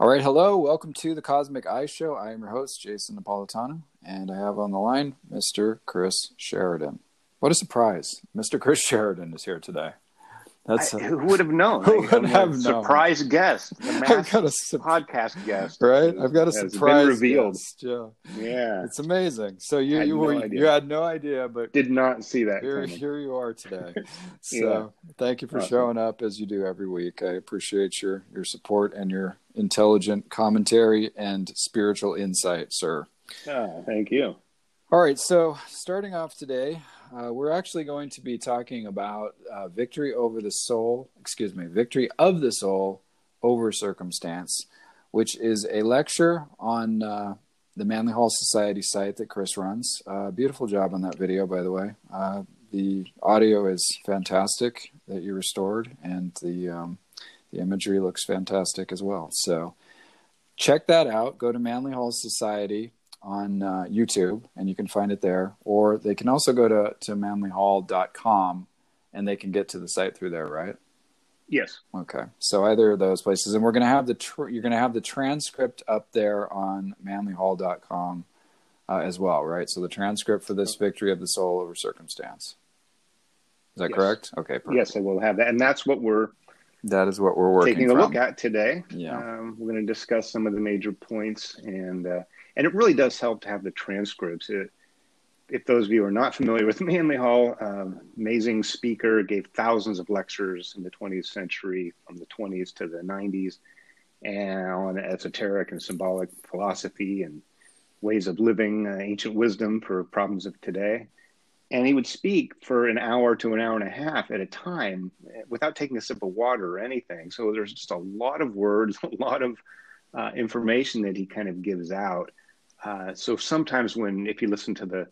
All right, hello, welcome to the Cosmic Eye Show. I am your host, Jason Napolitano, and I have on the line Mr. Chris Sheridan. What a surprise! Mr. Chris Sheridan is here today. That's I, who would have known? Who would have known? Surprise guest, the I've got a su- podcast guest, right? I've got a surprise revealed. Guest. Yeah, yeah, it's amazing. So you you, no were, you had no idea, but did not see that. Here, here you are today. so yeah. thank you for awesome. showing up as you do every week. I appreciate your your support and your intelligent commentary and spiritual insight, sir. Oh, thank you. All right, so starting off today, uh, we're actually going to be talking about uh, victory over the soul, excuse me, victory of the soul over circumstance, which is a lecture on uh, the Manly Hall Society site that Chris runs. Uh, beautiful job on that video, by the way. Uh, the audio is fantastic that you restored, and the um, the imagery looks fantastic as well. So check that out. Go to Manly Hall Society on uh, YouTube, and you can find it there. Or they can also go to, to manlyhall.com and they can get to the site through there, right? Yes. Okay. So either of those places, and we're going to have the tr- you're going to have the transcript up there on manlyhall.com uh, as well, right? So the transcript for this victory of the soul over circumstance. Is that yes. correct? Okay. Perfect. Yes, I will have that, and that's what we're. That is what we're working. Taking a from. look at today. Yeah. Um, we're going to discuss some of the major points and. Uh, and it really does help to have the transcripts. It, if those of you are not familiar with Manly Hall, um, amazing speaker, gave thousands of lectures in the 20th century, from the 20s to the 90s, and on esoteric and symbolic philosophy and ways of living, uh, ancient wisdom for problems of today. And he would speak for an hour to an hour and a half at a time without taking a sip of water or anything. So there's just a lot of words, a lot of uh, information that he kind of gives out. Uh, so sometimes when if you listen to the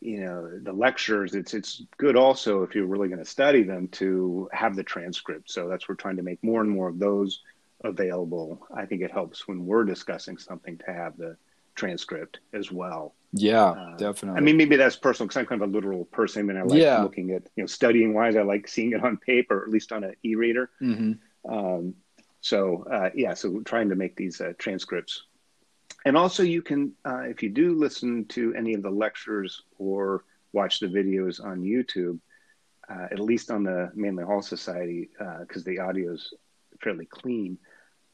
you know the lectures it's it's good also if you're really going to study them to have the transcript. So that's we're trying to make more and more of those available. I think it helps when we're discussing something to have the transcript as well. Yeah uh, definitely. i mean maybe that's personal because i'm kind of a literal person I mean, i like yeah. looking at you know studying wise i like seeing it on paper or at least on an e-reader. Mm-hmm. um, so uh, yeah so trying to make these uh, transcripts and also you can uh, if you do listen to any of the lectures or watch the videos on youtube uh, at least on the manly hall society because uh, the audio is fairly clean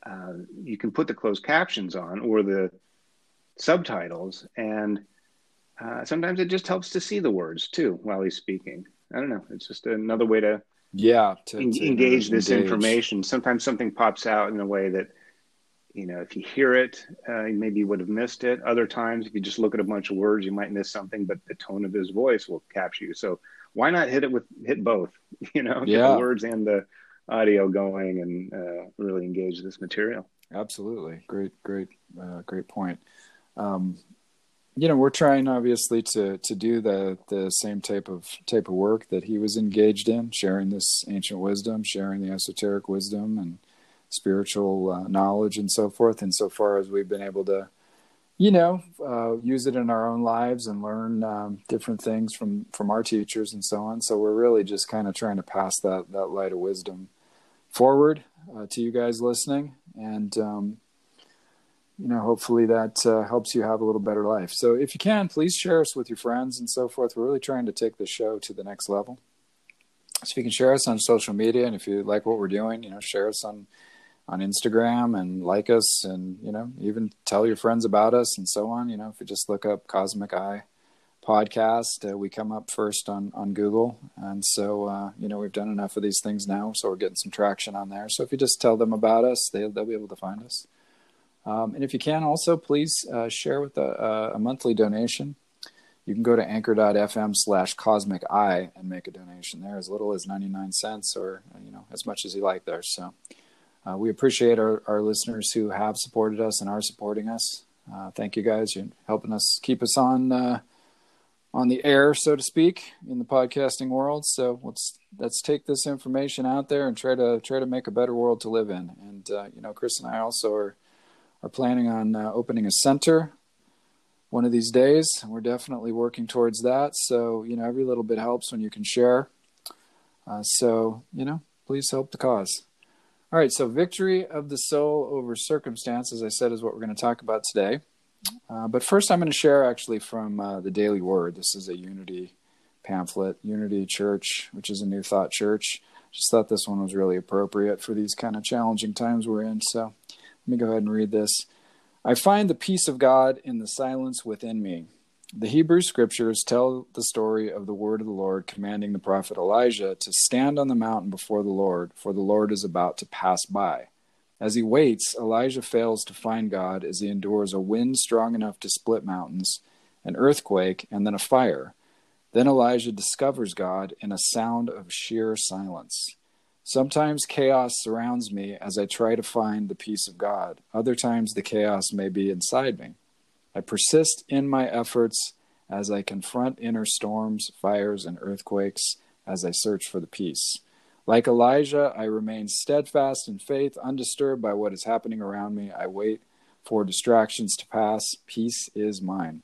uh, you can put the closed captions on or the subtitles and uh, sometimes it just helps to see the words too while he's speaking. I don't know. It's just another way to yeah to, to engage this engage. information. Sometimes something pops out in a way that you know, if you hear it, uh, maybe you would have missed it. Other times, if you just look at a bunch of words, you might miss something, but the tone of his voice will capture you. So why not hit it with hit both? You know, yeah. get the words and the audio going, and uh, really engage this material. Absolutely, great, great, uh, great point. Um, you know, we're trying obviously to to do the the same type of type of work that he was engaged in, sharing this ancient wisdom, sharing the esoteric wisdom, and spiritual uh, knowledge and so forth. And so far as we've been able to, you know, uh, use it in our own lives and learn um, different things from from our teachers and so on. So we're really just kind of trying to pass that that light of wisdom forward uh, to you guys listening, and um, you know, hopefully that uh, helps you have a little better life. So if you can, please share us with your friends and so forth. We're really trying to take the show to the next level. So you can share us on social media, and if you like what we're doing, you know, share us on on Instagram and like us and you know even tell your friends about us and so on. You know, if you just look up Cosmic Eye podcast, uh, we come up first on on Google, and so uh, you know we've done enough of these things now, so we're getting some traction on there. So if you just tell them about us, they they'll be able to find us. Um, and if you can, also please uh, share with a, a monthly donation you can go to anchor.fm slash cosmic eye and make a donation there as little as 99 cents or you know as much as you like there so uh, we appreciate our, our listeners who have supported us and are supporting us. Uh, thank you guys. You're helping us keep us on uh, on the air, so to speak, in the podcasting world. So let's let's take this information out there and try to try to make a better world to live in. And uh, you know, Chris and I also are are planning on uh, opening a center one of these days. We're definitely working towards that. So you know, every little bit helps when you can share. Uh, so you know, please help the cause. All right, so victory of the soul over circumstance, as I said, is what we're going to talk about today. Uh, but first, I'm going to share actually from uh, the Daily Word. This is a Unity pamphlet, Unity Church, which is a New Thought church. Just thought this one was really appropriate for these kind of challenging times we're in. So let me go ahead and read this. I find the peace of God in the silence within me. The Hebrew scriptures tell the story of the word of the Lord commanding the prophet Elijah to stand on the mountain before the Lord, for the Lord is about to pass by. As he waits, Elijah fails to find God as he endures a wind strong enough to split mountains, an earthquake, and then a fire. Then Elijah discovers God in a sound of sheer silence. Sometimes chaos surrounds me as I try to find the peace of God. Other times the chaos may be inside me. I persist in my efforts as I confront inner storms, fires, and earthquakes as I search for the peace. Like Elijah, I remain steadfast in faith, undisturbed by what is happening around me. I wait for distractions to pass. Peace is mine.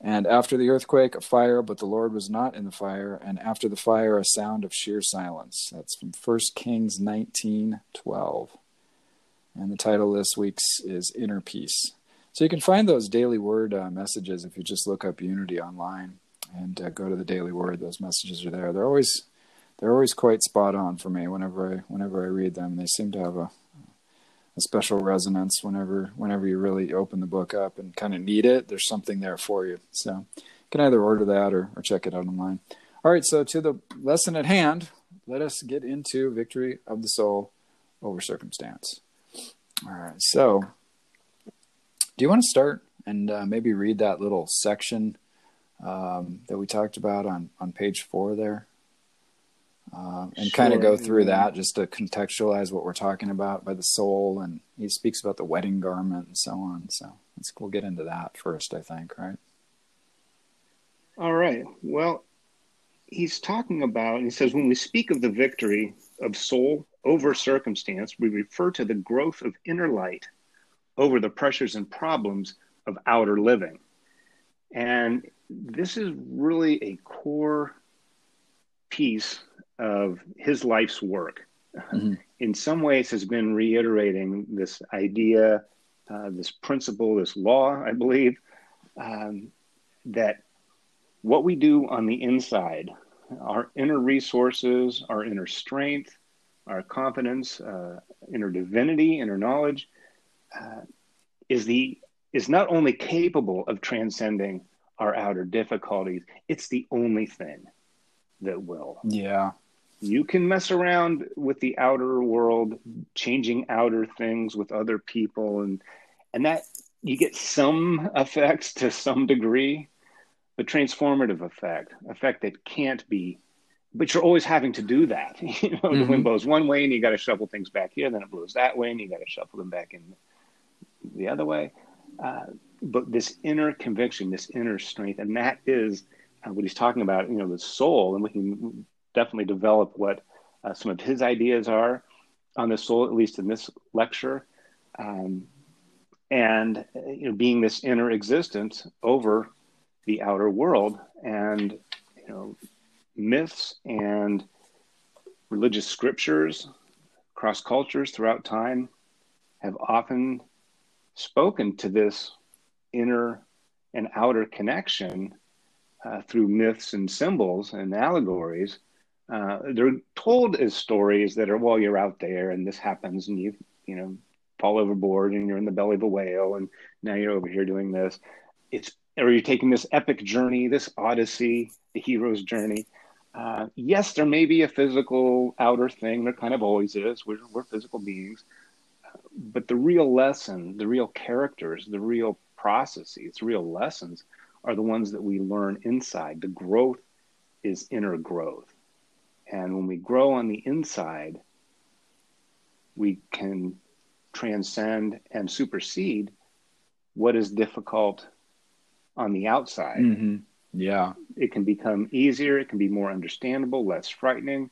And after the earthquake, a fire, but the Lord was not in the fire. And after the fire, a sound of sheer silence. That's from 1 Kings 19 12. And the title this week's is Inner Peace. So you can find those daily word uh, messages if you just look up Unity online and uh, go to the daily word. Those messages are there. They're always they're always quite spot on for me whenever I whenever I read them. They seem to have a a special resonance whenever whenever you really open the book up and kind of need it. There's something there for you. So you can either order that or, or check it out online. All right, so to the lesson at hand, let us get into victory of the soul over circumstance. All right, so do you want to start and uh, maybe read that little section um, that we talked about on, on page four there? Uh, and sure. kind of go through that just to contextualize what we're talking about by the soul. And he speaks about the wedding garment and so on. So let's we'll get into that first, I think, right? All right. Well, he's talking about, he says, when we speak of the victory of soul over circumstance, we refer to the growth of inner light over the pressures and problems of outer living. And this is really a core piece of his life's work. Mm-hmm. In some ways, has been reiterating this idea, uh, this principle, this law, I believe, um, that what we do on the inside, our inner resources, our inner strength, our confidence, uh, inner divinity, inner knowledge, uh, is the is not only capable of transcending our outer difficulties, it's the only thing that will. Yeah. You can mess around with the outer world, changing outer things with other people and and that you get some effects to some degree, but transformative effect, effect that can't be but you're always having to do that. you know, mm-hmm. the wind blows one way and you got to shuffle things back here, then it blows that way and you got to shuffle them back in the other way. Uh, but this inner conviction, this inner strength, and that is uh, what he's talking about, you know, the soul. And we can definitely develop what uh, some of his ideas are on the soul, at least in this lecture. Um, and, you know, being this inner existence over the outer world and, you know, myths and religious scriptures across cultures throughout time have often spoken to this inner and outer connection uh, through myths and symbols and allegories. Uh, they're told as stories that are, well, you're out there and this happens and you, you know, fall overboard and you're in the belly of a whale and now you're over here doing this. It's, or you're taking this epic journey, this odyssey, the hero's journey. Uh, yes, there may be a physical outer thing. There kind of always is. We're, we're physical beings but the real lesson, the real characters, the real processes, real lessons are the ones that we learn inside. The growth is inner growth. And when we grow on the inside, we can transcend and supersede what is difficult on the outside. Mm-hmm. Yeah. It can become easier, it can be more understandable, less frightening.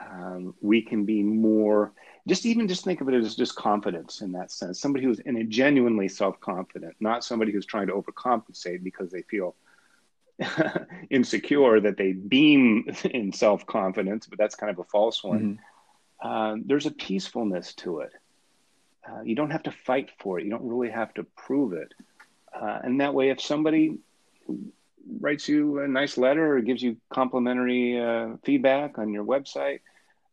Um, we can be more just even just think of it as just confidence in that sense somebody who's in a genuinely self-confident not somebody who's trying to overcompensate because they feel insecure that they beam in self-confidence but that's kind of a false one uh, there's a peacefulness to it. Uh, you don't have to fight for it. You don't really have to prove it. Uh, and that way, if somebody writes you a nice letter or gives you complimentary uh, feedback on your website,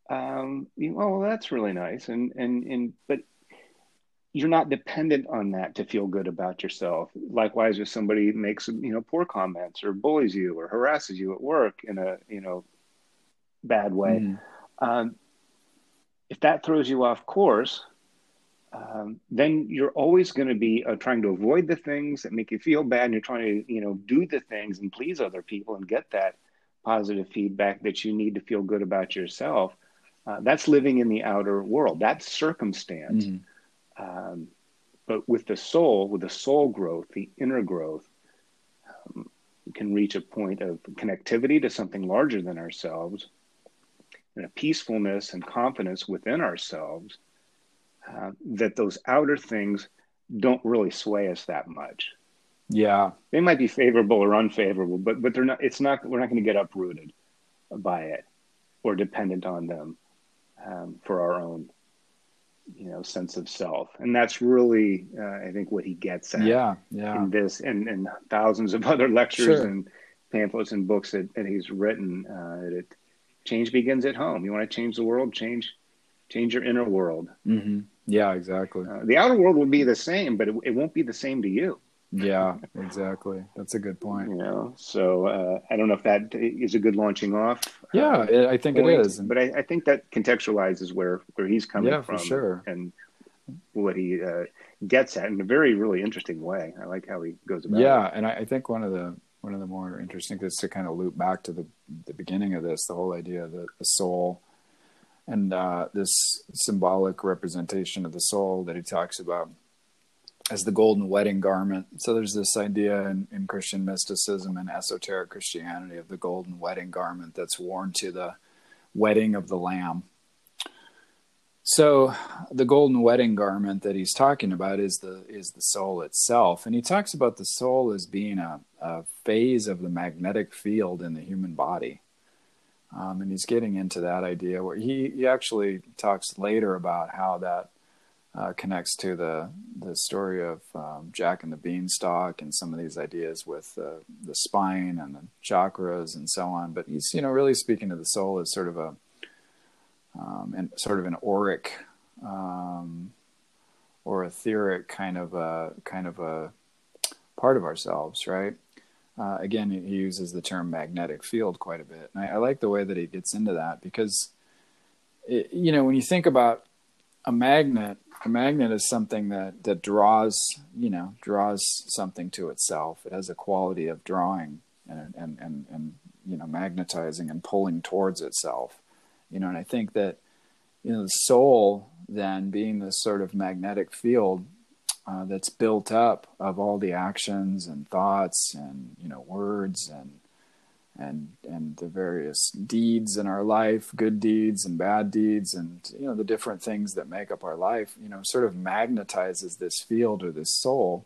um, you, oh, well, that's really nice. And and and but you're not dependent on that to feel good about yourself. Likewise, if somebody makes you know poor comments or bullies you or harasses you at work in a you know bad way, mm. um, if that throws you off course, um, then you're always going to be uh, trying to avoid the things that make you feel bad, and you're trying to you know do the things and please other people and get that positive feedback that you need to feel good about yourself. Uh, that's living in the outer world. That's circumstance. Mm. Um, but with the soul, with the soul growth, the inner growth, um, can reach a point of connectivity to something larger than ourselves, and a peacefulness and confidence within ourselves uh, that those outer things don't really sway us that much. Yeah, they might be favorable or unfavorable, but but they're not. It's not. We're not going to get uprooted by it or dependent on them um, for our own you know sense of self and that's really uh, i think what he gets at yeah yeah in this and and thousands of other lectures sure. and pamphlets and books that, that he's written uh, that change begins at home you want to change the world change change your inner world mm-hmm. Yeah exactly uh, the outer world will be the same but it, it won't be the same to you yeah, exactly. That's a good point. You know, so uh, I don't know if that is a good launching off. Yeah, uh, I think point, it is. But I, I, think that contextualizes where where he's coming yeah, from, sure. and what he uh, gets at in a very really interesting way. I like how he goes about. Yeah, it. and I, I, think one of the one of the more interesting is to kind of loop back to the the beginning of this, the whole idea of the, the soul, and uh, this symbolic representation of the soul that he talks about as the golden wedding garment. So there's this idea in, in, Christian mysticism and esoteric Christianity of the golden wedding garment that's worn to the wedding of the Lamb. So the golden wedding garment that he's talking about is the is the soul itself, and he talks about the soul as being a, a phase of the magnetic field in the human body. Um, and he's getting into that idea where he, he actually talks later about how that uh, connects to the the story of um, Jack and the Beanstalk and some of these ideas with uh, the spine and the chakras and so on. But he's you know really speaking to the soul as sort of a um, and sort of an auric um, or etheric kind of a kind of a part of ourselves, right? Uh, again, he uses the term magnetic field quite a bit, and I, I like the way that he gets into that because, it, you know, when you think about a magnet a magnet is something that that draws you know draws something to itself. It has a quality of drawing and and and, and you know magnetizing and pulling towards itself. You know and i think that you know the soul then being this sort of magnetic field uh, that's built up of all the actions and thoughts and you know words and and and the various deeds in our life, good deeds and bad deeds, and you know the different things that make up our life, you know, sort of magnetizes this field or this soul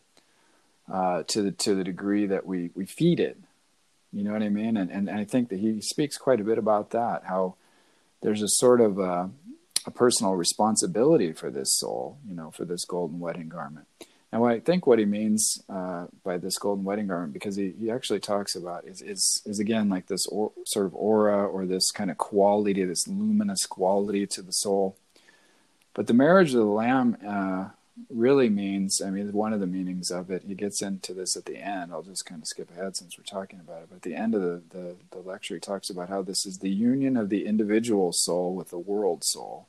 uh, to the to the degree that we we feed it. You know what I mean? And and, and I think that he speaks quite a bit about that. How there's a sort of a, a personal responsibility for this soul, you know, for this golden wedding garment. And what I think what he means uh, by this golden wedding garment, because he, he actually talks about is is, is again like this or, sort of aura or this kind of quality, this luminous quality to the soul. But the marriage of the Lamb uh, really means, I mean, one of the meanings of it. He gets into this at the end. I'll just kind of skip ahead since we're talking about it. But at the end of the, the, the lecture, he talks about how this is the union of the individual soul with the world soul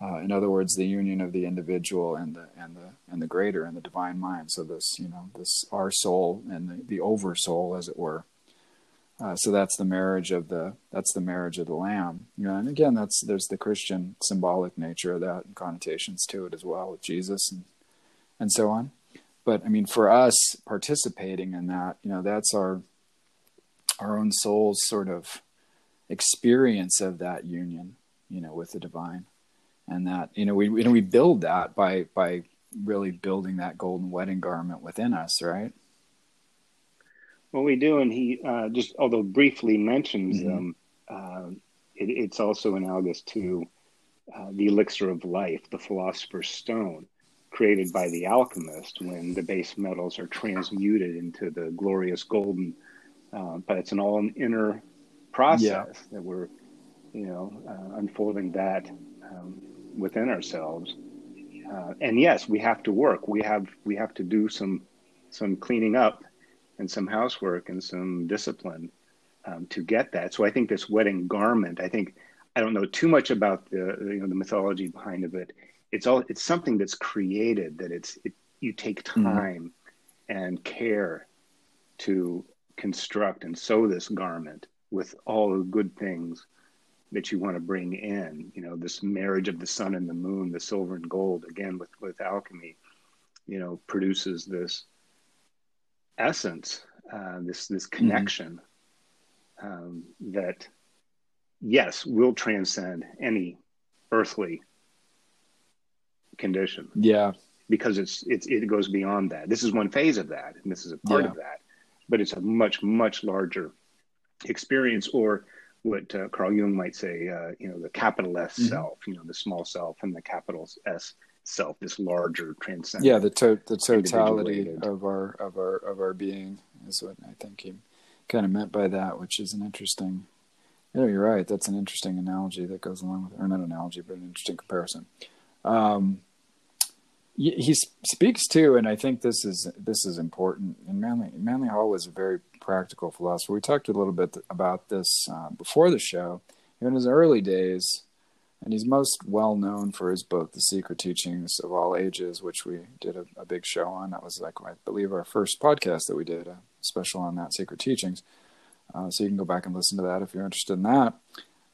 uh, in other words, the union of the individual and the and the and the greater and the divine mind. So this, you know, this our soul and the, the over soul, as it were. Uh, so that's the marriage of the that's the marriage of the lamb. You know, and again, that's there's the Christian symbolic nature of that and connotations to it as well with Jesus and and so on. But I mean, for us participating in that, you know, that's our our own soul's sort of experience of that union, you know, with the divine and that you know we know we build that by by really building that golden wedding garment within us, right? Well, we do, and he uh, just although briefly mentions mm-hmm. them, uh, it, it's also analogous to uh, the elixir of life, the philosopher's stone, created by the alchemist when the base metals are transmuted into the glorious golden. Uh, but it's an all inner process yeah. that we're, you know, uh, unfolding that um, within ourselves. Uh, and yes, we have to work. We have we have to do some some cleaning up and some housework and some discipline um, to get that. So I think this wedding garment. I think I don't know too much about the you know the mythology behind of it, it's all it's something that's created that it's it, you take mm-hmm. time mm-hmm. and care to construct and sew this garment with all the good things that you want to bring in you know this marriage of the sun and the moon the silver and gold again with with alchemy you know produces this essence uh, this this mm-hmm. connection mm-hmm. um, that yes will transcend any earthly condition yeah because it's it's it goes beyond that this is one phase of that and this is a part yeah. of that but it's a much much larger experience or what uh, Carl Jung might say, uh, you know, the capital S mm-hmm. self, you know, the small self and the capital S self, this larger transcendent. Yeah, the to- the totality of our of our of our being is what I think he kind of meant by that, which is an interesting. Yeah, you're right. That's an interesting analogy that goes along with, or not analogy, but an interesting comparison. Um, he speaks to, and I think this is this is important. And Manly Manly Hall was a very practical philosopher. We talked a little bit about this uh, before the show. In his early days, and he's most well known for his book, The Secret Teachings of All Ages, which we did a, a big show on. That was like I believe our first podcast that we did, a special on that Secret Teachings. Uh, so you can go back and listen to that if you're interested in that.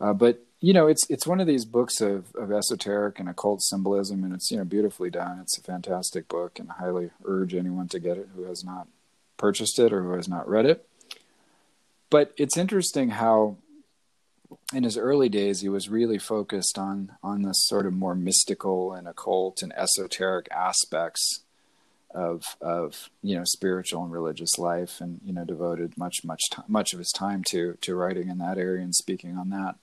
Uh, but you know, it's it's one of these books of, of esoteric and occult symbolism, and it's you know beautifully done. It's a fantastic book, and I highly urge anyone to get it who has not purchased it or who has not read it. But it's interesting how, in his early days, he was really focused on on this sort of more mystical and occult and esoteric aspects of of you know spiritual and religious life, and you know devoted much much time, much of his time to to writing in that area and speaking on that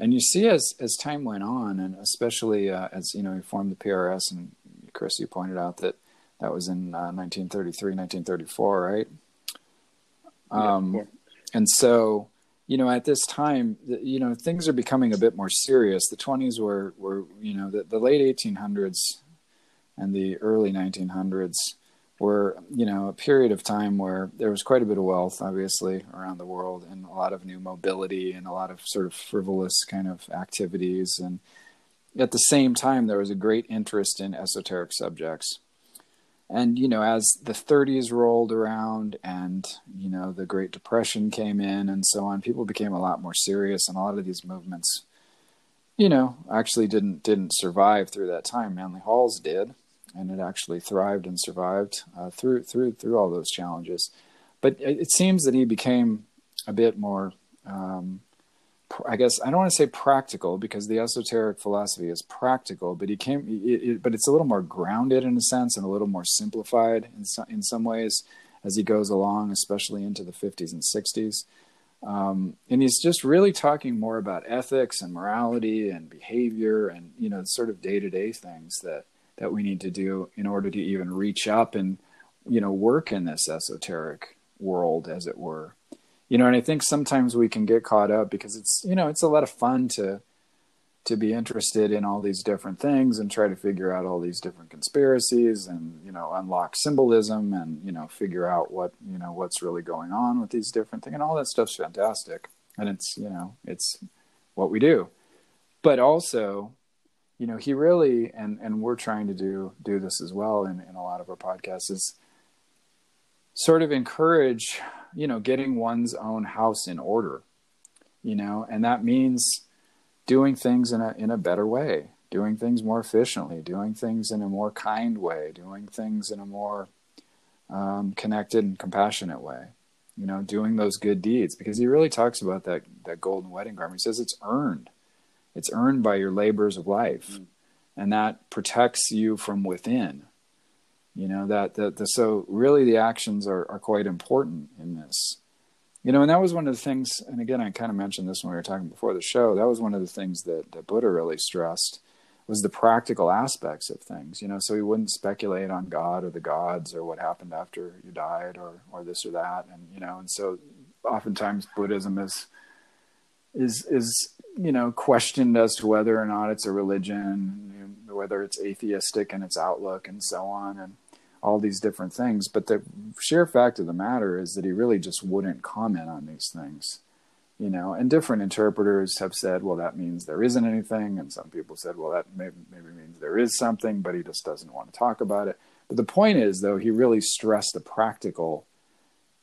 and you see as as time went on, and especially uh, as you know, you formed the PRS, and Chris, you pointed out that that was in uh, 1933, 1934, right? Um, yeah, And so, you know, at this time, you know, things are becoming a bit more serious. The 20s were were you know the, the late 1800s and the early 1900s were you know a period of time where there was quite a bit of wealth obviously around the world and a lot of new mobility and a lot of sort of frivolous kind of activities. And at the same time there was a great interest in esoteric subjects. And you know as the 30s rolled around and you know the great depression came in and so on people became a lot more serious and a lot of these movements you know actually didn't didn't survive through that time. Manly halls did and it actually thrived and survived uh, through through through all those challenges. But it, it seems that he became a bit more, um, I guess I don't want to say practical because the esoteric philosophy is practical, but he came, it, it, but it's a little more grounded in a sense and a little more simplified in some, in some ways as he goes along, especially into the 50s and 60s. Um, and he's just really talking more about ethics and morality and behavior and you know sort of day to day things that that we need to do in order to even reach up and you know work in this esoteric world as it were. You know and i think sometimes we can get caught up because it's you know it's a lot of fun to to be interested in all these different things and try to figure out all these different conspiracies and you know unlock symbolism and you know figure out what you know what's really going on with these different things and all that stuff's fantastic. And it's you know it's what we do. But also you know he really and and we're trying to do do this as well in in a lot of our podcasts is sort of encourage you know getting one's own house in order you know and that means doing things in a in a better way doing things more efficiently doing things in a more kind way doing things in a more um, connected and compassionate way you know doing those good deeds because he really talks about that that golden wedding garment. He says it's earned it's earned by your labors of life. Mm. And that protects you from within. You know, that, that the, so really the actions are, are quite important in this. You know, and that was one of the things, and again, I kind of mentioned this when we were talking before the show. That was one of the things that, that Buddha really stressed was the practical aspects of things. You know, so he wouldn't speculate on God or the gods or what happened after you died or or this or that. And you know, and so oftentimes Buddhism is is is you know questioned as to whether or not it's a religion, whether it's atheistic and its outlook, and so on, and all these different things. But the sheer fact of the matter is that he really just wouldn't comment on these things. You know, and different interpreters have said, well, that means there isn't anything, and some people said, well, that maybe, maybe means there is something, but he just doesn't want to talk about it. But the point is, though, he really stressed the practical,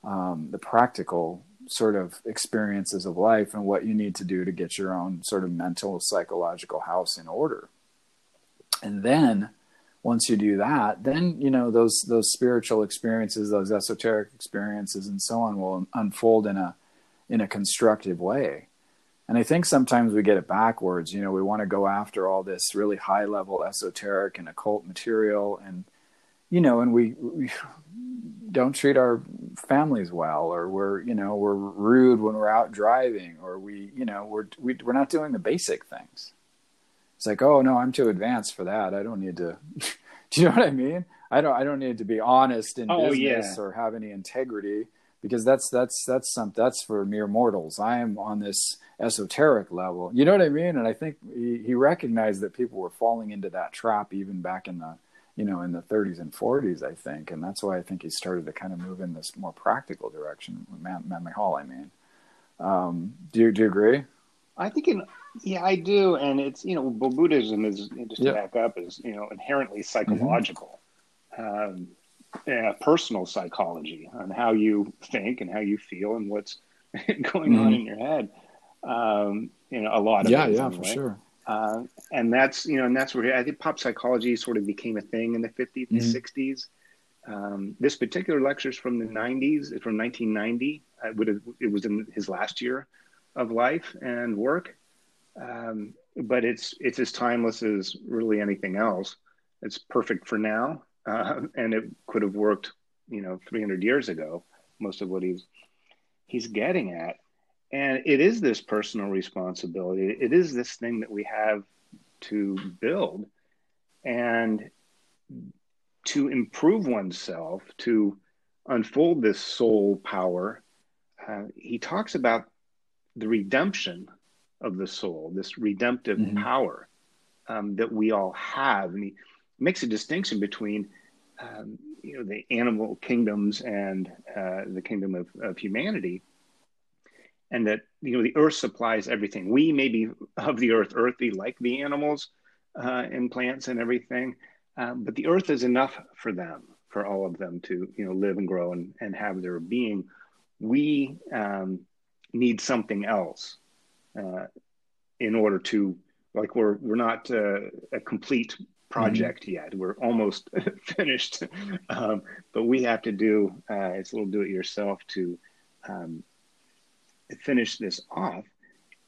um, the practical sort of experiences of life and what you need to do to get your own sort of mental psychological house in order. And then once you do that then you know those those spiritual experiences those esoteric experiences and so on will unfold in a in a constructive way. And i think sometimes we get it backwards. You know we want to go after all this really high level esoteric and occult material and you know and we, we don't treat our families well or we're you know we're rude when we're out driving or we you know we're we, are we are not doing the basic things. It's like oh no i'm too advanced for that. I don't need to do you know what i mean? I don't i don't need to be honest in oh, business yeah. or have any integrity because that's that's that's some that's for mere mortals. I am on this esoteric level. You know what i mean? And i think he, he recognized that people were falling into that trap even back in the you know, in the 30s and 40s, I think, and that's why I think he started to kind of move in this more practical direction. Manly Hall, I mean. Um, do you do you agree? I think, in, yeah, I do, and it's you know, Buddhism is just to back up is you know inherently psychological, mm-hmm. um, yeah, personal psychology on how you think and how you feel and what's going mm-hmm. on in your head. Um, you know, a lot of yeah, yeah, for sure. Uh, and that's you know, and that's where I think pop psychology sort of became a thing in the 50s and mm-hmm. 60s. Um, this particular lecture is from the 90s. From 1990. I would have, it was in his last year of life and work, um, but it's it's as timeless as really anything else. It's perfect for now, uh, and it could have worked, you know, 300 years ago. Most of what he's he's getting at and it is this personal responsibility. It is this thing that we have to build and to improve oneself to unfold this soul power. Uh, he talks about the redemption of the soul this redemptive mm-hmm. power um, that we all have. And he makes a distinction between um, you know the animal kingdoms and uh, the kingdom of, of humanity and that you know the earth supplies everything. We may be of the earth earthy like the animals uh, and plants and everything um, but the earth is enough for them for all of them to you know live and grow and, and have their being. We um, need something else uh, in order to like we're we're not uh, a complete project mm-hmm. yet. We're almost finished. Um, but we have to do uh, it's a little do it yourself to um, finish this off.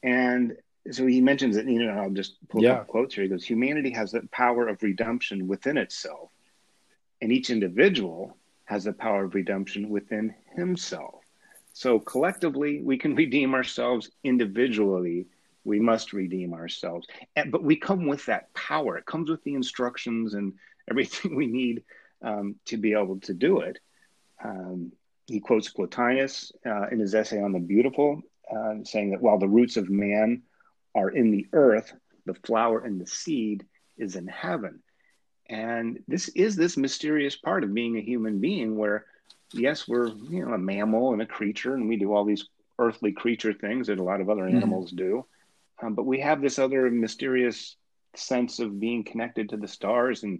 And so he mentions it, you know, I'll just pull yeah. up quotes here. He goes, Humanity has the power of redemption within itself, and each individual has the power of redemption within himself. So collectively, we can redeem ourselves. Individually, we must redeem ourselves. And, but we come with that power. It comes with the instructions and everything we need um, to be able to do it. Um, he quotes Plotinus uh, in his essay on the beautiful, uh, saying that while the roots of man are in the earth, the flower and the seed is in heaven. And this is this mysterious part of being a human being where, yes, we're you know a mammal and a creature, and we do all these earthly creature things that a lot of other mm-hmm. animals mm-hmm. do, um, but we have this other mysterious sense of being connected to the stars and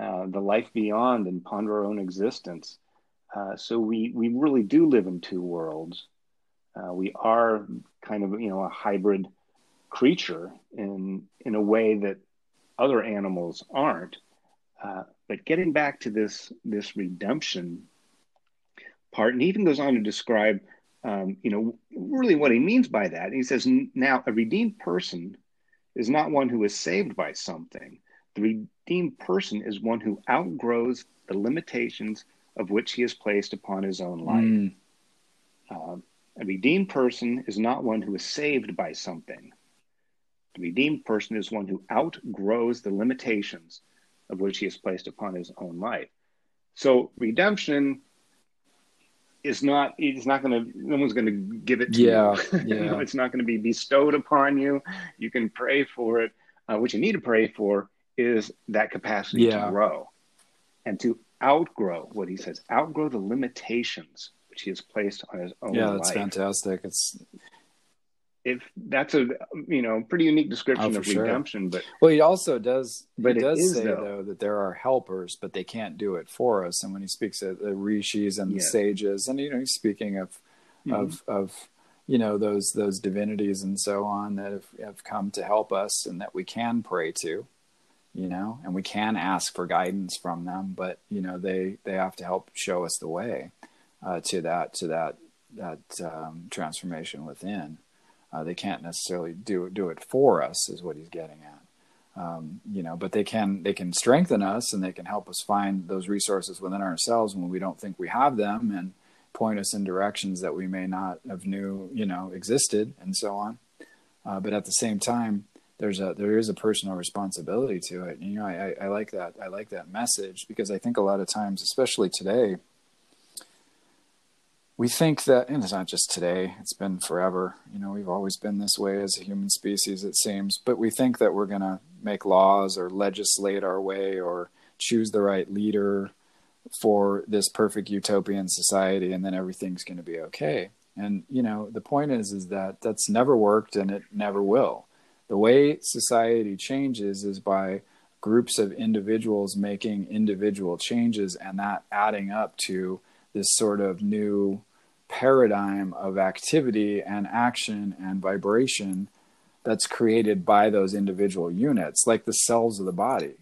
uh, the life beyond, and ponder our own existence. Uh, so we we really do live in two worlds. Uh, we are kind of you know a hybrid creature in in a way that other animals aren't. Uh, but getting back to this this redemption part, and he even goes on to describe, um, you know, really what he means by that. He says, now a redeemed person is not one who is saved by something. The redeemed person is one who outgrows the limitations of which he has placed upon his own life. Mm. Um, A redeemed person is not one who is saved by something. The redeemed person is one who outgrows the limitations of which he has placed upon his own life. So redemption is not it's not going to no one's going to give it to yeah, you. Yeah. you know, it's not going to be bestowed upon you. You can pray for it. Uh, what you need to pray for is that capacity Yeah. to grow and to outgrow what he says, outgrow the limitations which he has placed on his own yeah, life. that's fantastic. It's If that's a you know pretty unique description Oh, of sure. redemption, but well, he also does. But he does is, say though. though. that there are helpers, but they can't do it for us. And when he speaks of the rishis and the sages, and you know, he's speaking of Mhm. of of you know those those divinities and so on that have, have come to help us and that we can pray to you know and we can ask for guidance from them but you know they they have to help show us the way uh, to that to that that um, transformation within. Uh, they can't necessarily do do it for us is what he's getting at. Um, you know but they can they can strengthen us and they can help us find those resources within ourselves when we don't think we have them and point us in directions that we may not have knew you know existed and so on. Uh, but at the same time there's a there is a personal responsibility to it. You know I, I, I like that i like that message because i think a lot of times especially today we think that and it's not just today it's been forever. You know we've always been this way as a human species it seems. But we think that we're going to make laws or legislate our way or choose the right leader for this perfect utopian society and then everything's going to be okay. And you know the point is is that that's never worked and it never will the way society changes is by groups of individuals making individual changes and that adding up to this sort of new paradigm of activity and action and vibration that's created by those individual units like the cells of the body.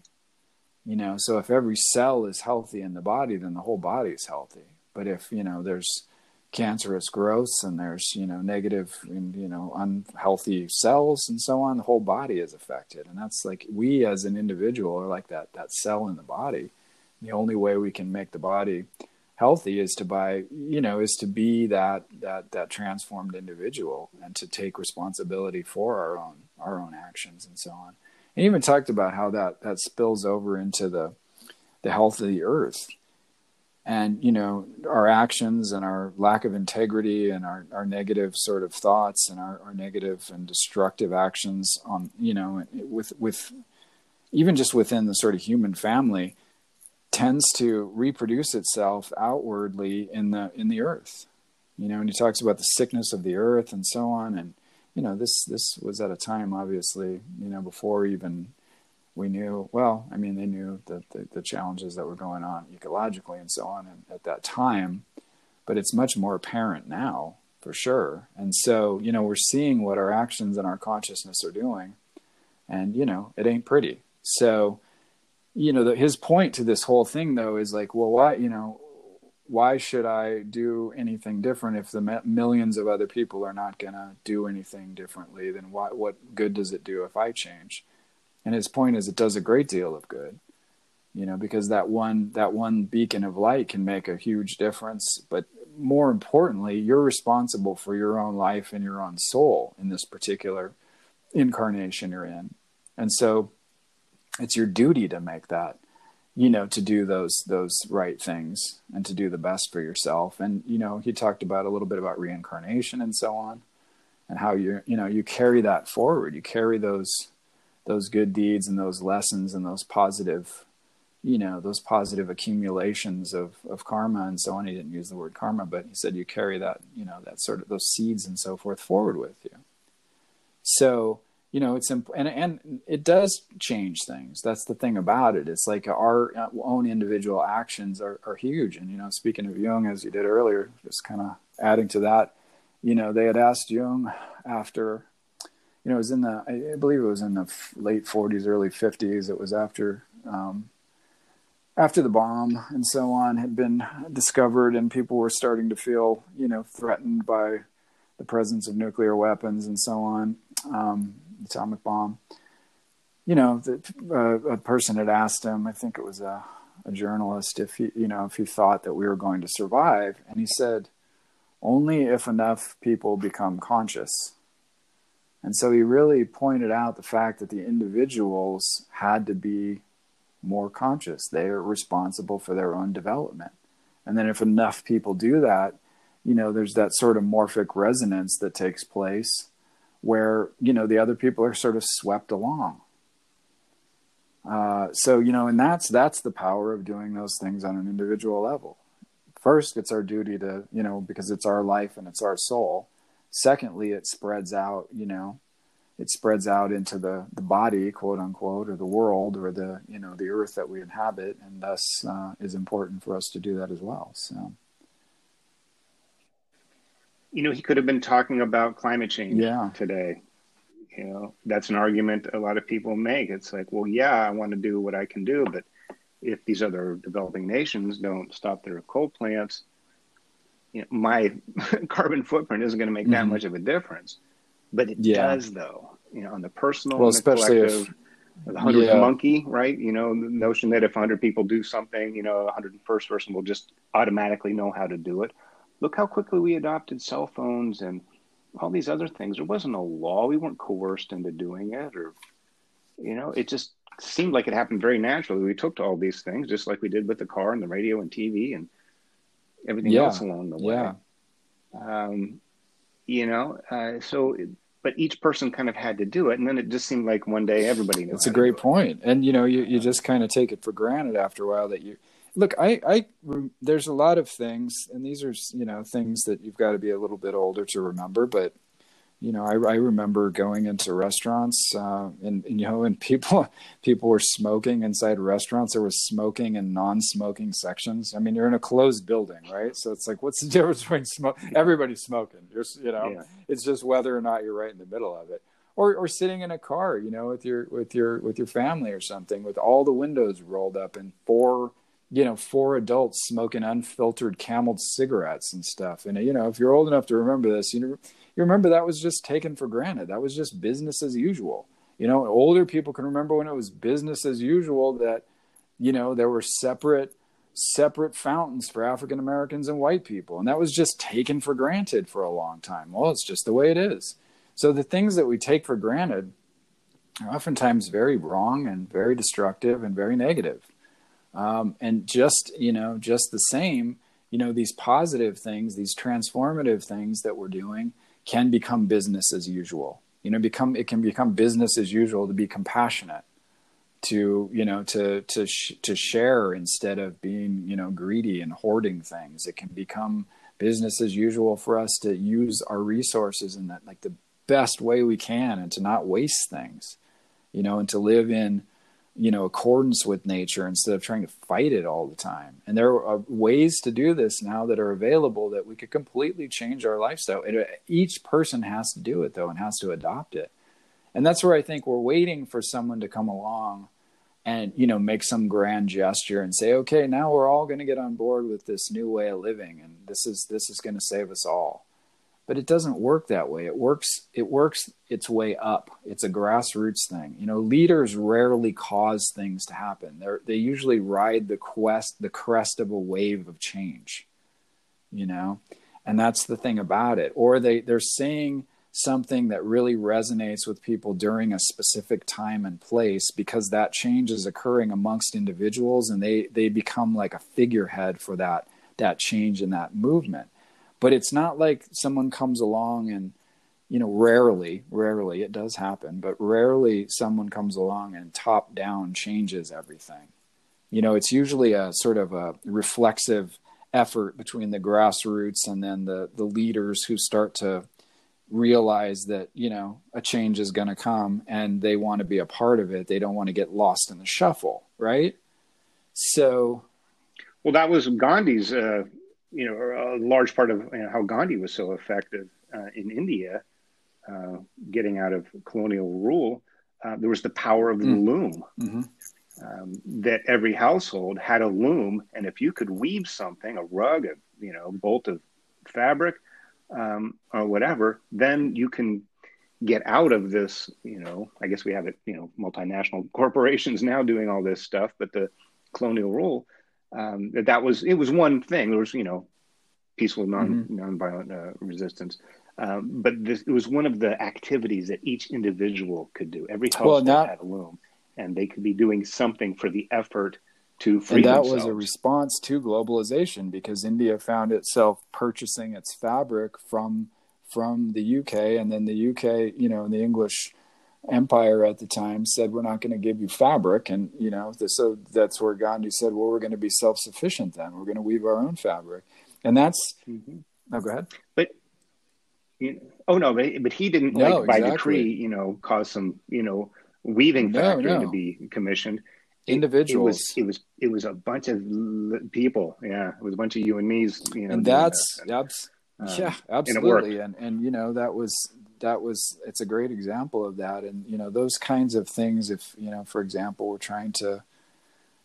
You know so if every cell is healthy in the body then the whole body is healthy. But if you know there's cancerous growths and there's you know negative and you know unhealthy cells and so on the whole body is affected. And that's like we as an individual are like that that cell in the body. The only way we can make the body healthy is to by you know is to be that that that transformed individual and to take responsibility for our own our own actions and so on. And even talked about how that that spills over into the the health of the earth and you know our actions and our lack of integrity and our, our negative sort of thoughts and our, our negative and destructive actions on you know with with even just within the sort of human family tends to reproduce itself outwardly in the in the earth. You know and he talks about the sickness of the earth and so on. And you know this this was at a time obviously you know before even we knew well i mean they knew that the, the challenges that were going on ecologically and so on and at that time but it's much more apparent now for sure. And so you know we're seeing what our actions and our consciousness are doing and you know it ain't pretty. So you know the, his point to this whole thing though is like well why you know why should i do anything different if the millions of other people are not going to do anything differently? Then why, what good does it do if i change and his point is it does a great deal of good you know because that one that one beacon of light can make a huge difference. But more importantly you're responsible for your own life and your own soul in this particular incarnation you're in. And so it's your duty to make that you know to do those those right things and to do the best for yourself. And you know he talked about a little bit about reincarnation and so on and how you you know you carry that forward. You carry those those good deeds and those lessons and those positive you know those positive accumulations of of karma. And so on. He didn't use the word karma but he said you carry that you know that sort of those seeds and so forth forward with you. So you know it's imp- and and it does change things. That's the thing about it. It's like our own individual actions are, are huge. And you know speaking of jung as you did earlier just kind of adding to that you know they had asked jung after you know it was in the i believe it was in the late 40s early 50s it was after um, after the bomb and so on had been discovered and people were starting to feel you know threatened by the presence of nuclear weapons and so on um, atomic bomb. You know, the, uh, a person had asked him, I think it was a, a journalist, if he, you know, if he thought that we were going to survive, and he said, only if enough people become conscious. And so he really pointed out the fact that the individuals had to be more conscious. They are responsible for their own development. And then if enough people do that, you know, there's that sort of morphic resonance that takes place where, you know, the other people are sort of swept along. Uh, so, you know, and that's that's the power of doing those things on an individual level. First, it's our duty to, you know, because it's our life and it's our soul. Secondly, it spreads out, you know, it spreads out into the the body, quote unquote, or the world, or the you know the earth that we inhabit, and thus uh, is important for us to do that as well. So, you know, he could have been talking about climate change yeah. today. You know, that's an argument a lot of people make. It's like, well, yeah, I want to do what I can do, but if these other developing nations don't stop their coal plants, you know, my carbon footprint isn't going to make that mm-hmm. much of a difference but it yeah. does though. You know, on the personal, well, especially if the hundredth yeah. monkey, right? You know, the notion that if hundred people do something, you know, a hundred first person will just automatically know how to do it. Look how quickly we adopted cell phones and all these other things. There wasn't a law; we weren't coerced into doing it, or you know, it just seemed like it happened very naturally. We took to all these things just like we did with the car and the radio and TV and everything yeah. else along the way. Yeah. Um, you know, uh, so but each person kind of had to do it and then it just seemed like one day everybody knew it's a great point and you know you, you just kind of take it for granted after a while that you look i i there's a lot of things and these are you know things that you've got to be a little bit older to remember but you know, I, I remember going into restaurants, uh, and, and, you know, and people people were smoking inside restaurants. There was smoking and non-smoking sections. I mean, you're in a closed building, right? So it's like, what's the difference between smoke? Everybody's smoking. You're, you know, yeah. it's just whether or not you're right in the middle of it, or or sitting in a car, you know, with your with your with your family or something, with all the windows rolled up and four you know, four adults smoking unfiltered camel cigarettes and stuff. And you know, if you're old enough to remember this, you know, you remember that was just taken for granted. That was just business as usual. You know, older people can remember when it was business as usual that, you know, there were separate separate fountains for African Americans and white people. And that was just taken for granted for a long time. Well, it's just the way it is. So the things that we take for granted are oftentimes very wrong and very destructive and very negative. Um, and just, you know, just the same, you know, these positive things, these transformative things that we're doing can become business as usual. You know, become it can become business as usual to be compassionate, to you know, to to sh- to share instead of being you know greedy and hoarding things. It can become business as usual for us to use our resources in that like the best way we can and to not waste things, you know, and to live in you know accordance with nature instead of trying to fight it all the time. And there are uh, ways to do this now that are available that we could completely change our lifestyle. It, uh, each person has to do it though and has to adopt it. And that's where i think we're waiting for someone to come along and you know make some grand gesture and say okay now we're all going to get on board with this new way of living and this is this is going to save us all but it doesn't work that way. It works it works its way up. It's a grassroots thing. You know leaders rarely cause things to happen. They they usually ride the quest the crest of a wave of change you know? And that's the thing about it. Or they they're saying something that really resonates with people during a specific time and place because that change is occurring amongst individuals and they they become like a figurehead for that that change in that movement but it's not like someone comes along and you know rarely rarely it does happen but rarely someone comes along and top down changes everything. You know it's usually a sort of a reflexive effort between the grassroots and then the the leaders who start to realize that you know a change is going to come and they want to be a part of it. They don't want to get lost in the shuffle right? So well that was gandhi's uh, you know, a large part of you know, how Gandhi was so effective uh, in India, uh, getting out of colonial rule, uh, there was the power of the mm. loom. Mm-hmm. Um, that every household had a loom, and if you could weave something, a rug, a you know, bolt of fabric, um, or whatever, then you can get out of this. You know, I guess we have it. You know, multinational corporations now doing all this stuff, but the colonial rule um, that was it was one thing. There was you know peaceful non mm-hmm. nonviolent uh, resistance. Um, but this, it was one of the activities that each individual could do. Every household well, that, had a loom, and they could be doing something for the effort to free and that themselves. was a response to globalization because India found itself purchasing its fabric from from the UK, and then the UK, you know, the English empire at the time said we're not going to give you fabric and you know so that's where gandhi said well we're going to be self-sufficient then we're going to weave our own fabric and that's mm-hmm. oh go ahead but you know, oh no but, but he didn't no, like by exactly. decree you know cause some you know weaving factory no, no. to be commissioned individuals it, it, was it was it was a bunch of people yeah it was a bunch of you and me's you know and that's that. that's um, yeah absolutely and, and and you know that was that was it's a great example of that. And you know those kinds of things if you know for example we're trying to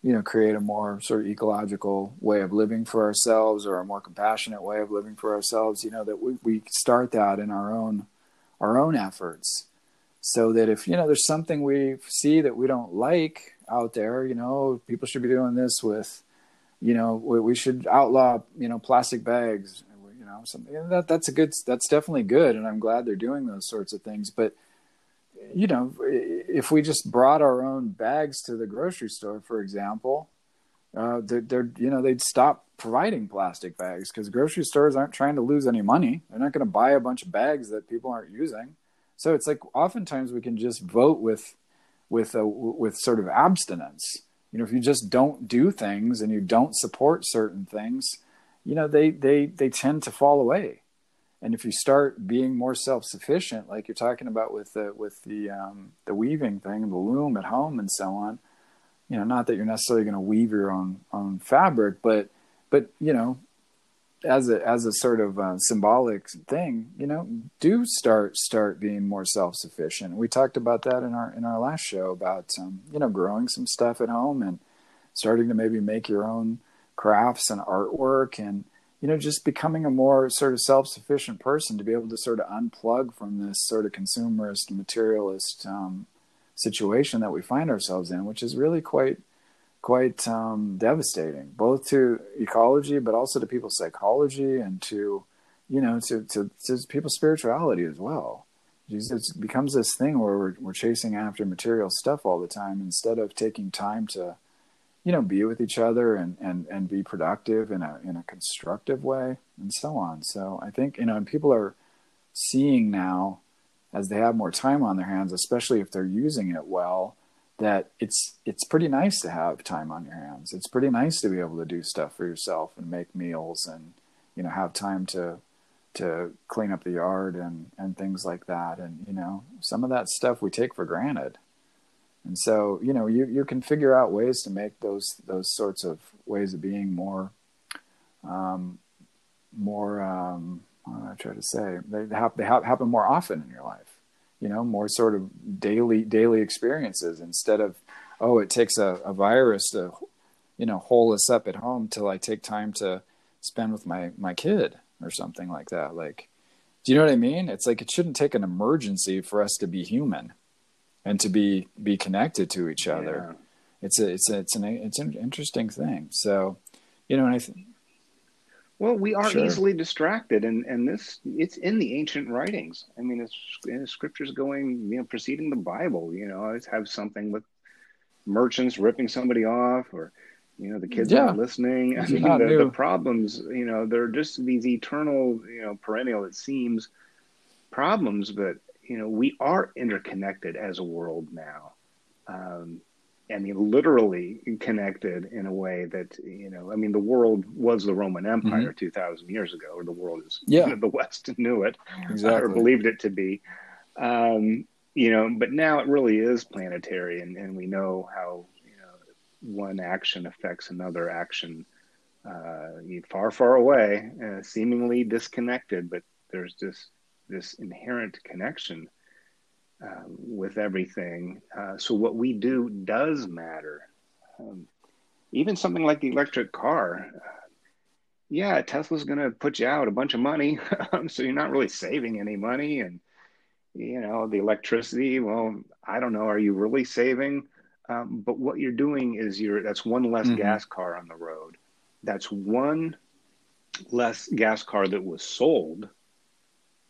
you know create a more sort of ecological way of living for ourselves or a more compassionate way of living for ourselves you know that we, we start that in our own our own efforts. So that if you know there's something we see that we don't like out there you know people should be doing this with you know we, we should outlaw you know plastic bags know something that that's a good that's definitely good and i'm glad they're doing those sorts of things but you know if we just brought our own bags to the grocery store for example uh, they're, they're you know they'd stop providing plastic bags because grocery stores aren't trying to lose any money. They're not going to buy a bunch of bags that people aren't using. So it's like oftentimes we can just vote with with a with sort of abstinence. You know if you just don't do things and you don't support certain things you know they they they tend to fall away. And if you start being more self-sufficient like you're talking about with the with the um, the weaving thing the loom at home and so on you know not that you're necessarily going to weave your own own fabric but but you know as a as a sort of uh, symbolic thing you know do start start being more self-sufficient. We talked about that in our in our last show about um, you know growing some stuff at home and starting to maybe make your own crafts and artwork and you know just becoming a more sort of self-sufficient person to be able to sort of unplug from this sort of consumerist materialist um, situation that we find ourselves in which is really quite quite um, devastating both to ecology but also to people's psychology and to you know to to, to people's spirituality as well. It becomes this thing where we're, we're chasing after material stuff all the time instead of taking time to you know be with each other and and and be productive in a in a constructive way and so on. So i think you know and people are seeing now as they have more time on their hands especially if they're using it well that it's it's pretty nice to have time on your hands. It's pretty nice to be able to do stuff for yourself and make meals and you know have time to to clean up the yard and and things like that. And you know some of that stuff we take for granted and so, you know, you, you can figure out ways to make those those sorts of ways of being more, um, more. Um, what do I try to say? They, have, they happen more often in your life. You know, more sort of daily daily experiences instead of, oh, it takes a, a virus to, you know, hole us up at home till I take time to spend with my my kid or something like that. Like, do you know what I mean? It's like it shouldn't take an emergency for us to be human and to be be connected to each other. Yeah. It's a it's a, it's an it's an interesting thing. So, you know, and I think. Well, we are sure. easily distracted, and and this it's in the ancient writings. I mean, it's in scriptures going, you know, preceding the Bible. You know, always have something with merchants ripping somebody off, or you know, the kids yeah. not listening. I mean, the, the problems, you know, they're just these eternal, you know, perennial. It seems problems, but you know, we are interconnected as a world now. Um, I mean, literally connected in a way that, you know, I mean, the world was the Roman Empire mm-hmm. 2,000 years ago, or the world is, yeah. the West knew it exactly. or believed it to be. Um, you know, but now it really is planetary, and, and we know how, you know, one action affects another action uh, far, far away, uh, seemingly disconnected, but there's just this inherent connection uh, with everything. Uh, so what we do does matter. Um, even something like the electric car. Uh, yeah, Tesla's going to put you out a bunch of money, so you're not really saving any money. And you know the electricity. Well, I don't know. Are you really saving? Um, but what you're doing is you're that's one less mm-hmm. gas car on the road. That's one less gas car that was sold,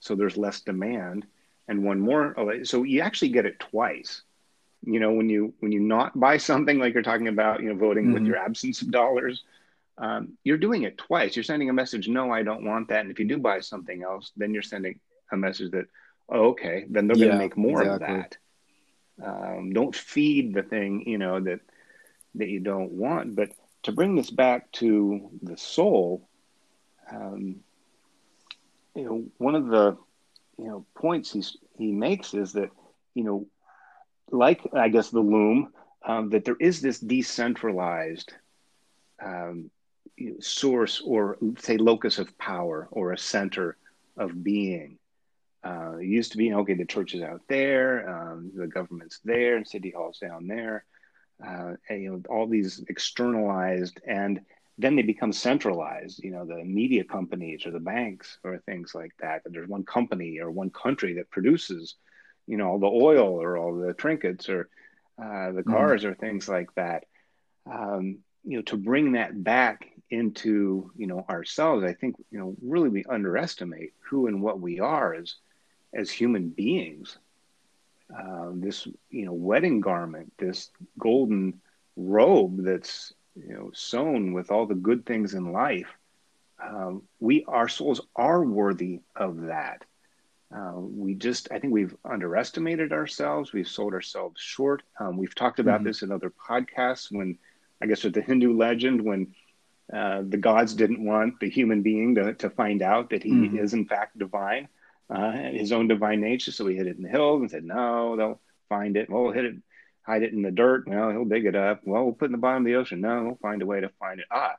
so there's less demand, and one more. So you actually get it twice. You know, when you when you not buy something like you're talking about, you know, voting mm-hmm. with your absence of dollars, um, you're doing it twice. You're sending a message, no, I don't want that. And if you do buy something else, then you're sending a message that, oh, okay, then they're yeah, going to make more exactly. of that. Um, don't feed the thing, you know, that that you don't want. But to bring this back to the soul, um, you know, one of the you know points he's he makes is that you know, like I guess the loom, um, that there is this decentralized um, source or say locus of power or a center of being. Uh, it used to be okay, the church is out there, um, the government's there, and city hall's down there. Uh, and, you know, all these externalized, and then they become centralized. You know, the media companies or the banks or things like that. And there's one company or one country that produces, you know, all the oil or all the trinkets or uh, the mm-hmm. cars mm. or things like that. Um, you know, to bring that back into you know ourselves, I think you know really we underestimate who and what we are as as human beings. Uh, this you know wedding garment, this golden robe that's you know sewn with all the good things in life. Um, we our souls are worthy of that. Uh, we just I think we've underestimated ourselves. We've sold ourselves short. Um, we've talked about mm-hmm. this in other podcasts when I guess with the Hindu legend when uh, the gods didn't want the human being to, to find out that he mm-hmm. is in fact divine, uh, his own divine nature. So he hid it in the hills and said, no, they'll find it. Well, we'll hit it, hide it in the dirt. Well, he'll dig it up. Well, we'll put it in the bottom of the ocean. No, we'll find a way to find it. Ah,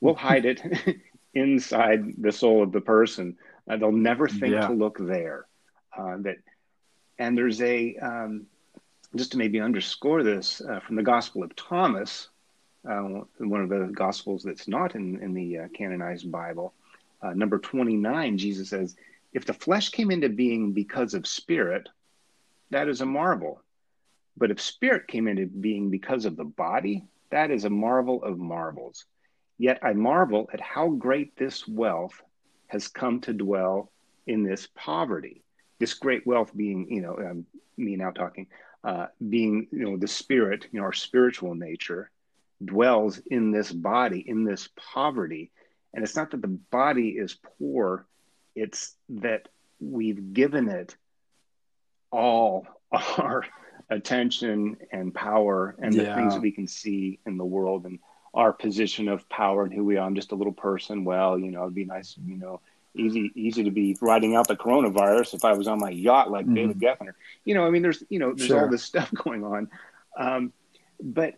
we'll hide it inside the soul of the person. Uh, they'll never think yeah. to look there. Uh, that, and there's a um, just to maybe underscore this uh, from the Gospel of Thomas, uh, one of the gospels that's not in, in the uh, canonized Bible. Uh, number 29, Jesus says, If the flesh came into being because of spirit, that is a marvel. But if spirit came into being because of the body, that is a marvel of marvels. Yet I marvel at how great this wealth has come to dwell in this poverty. This great wealth being, you know, um, me now talking, uh, being, you know, the spirit, you know, our spiritual nature, dwells in this body, in this poverty. And it's not that the body is poor, it's that we've given it all our attention and power and the things we can see in the world and our position of power and who we are. I'm just a little person. Well, you know, it'd be nice, you know, easy easy to be riding out the coronavirus if I was on my yacht like mm-hmm. David Geffen. You know, I mean, there's you know, there's sure. all this stuff going on. Um, but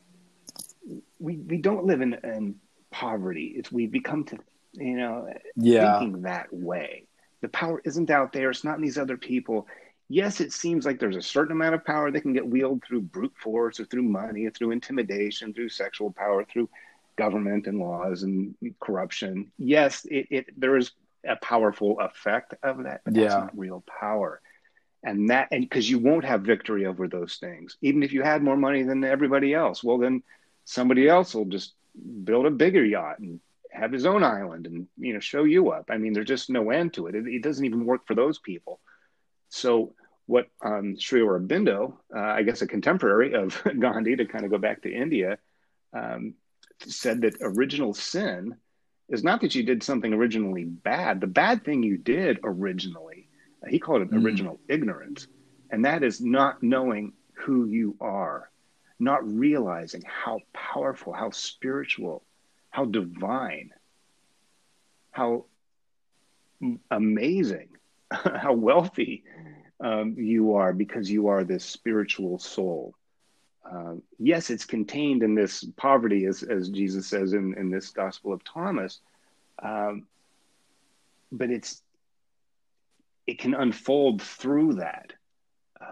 we we don't live in, in poverty. It's we become to you know yeah. thinking that way. The power isn't out there. It's not in these other people. Yes, it seems like there's a certain amount of power that can get wielded through brute force or through money or through intimidation, through sexual power, through government and laws and corruption. Yes, it, it there is a powerful effect of that, but that's yeah. not real power. And that and because you won't have victory over those things, even if you had more money than everybody else. Well, then somebody else will just build a bigger yacht and have his own island and you know show you up i mean there's just no end to it it, it doesn't even work for those people so what um, Sri Aurobindo, uh, I guess a contemporary of Gandhi, to kind of go back to India, um, said that original sin is not that you did something originally bad. The bad thing you did originally, uh, he called it mm. original ignorance, and that is not knowing who you are not realizing how powerful, how spiritual, how divine, how amazing, how wealthy um, you are because you are this spiritual soul. Uh, yes, it's contained in this poverty, as, as Jesus says in, in this Gospel of Thomas, um, but it's it can unfold through that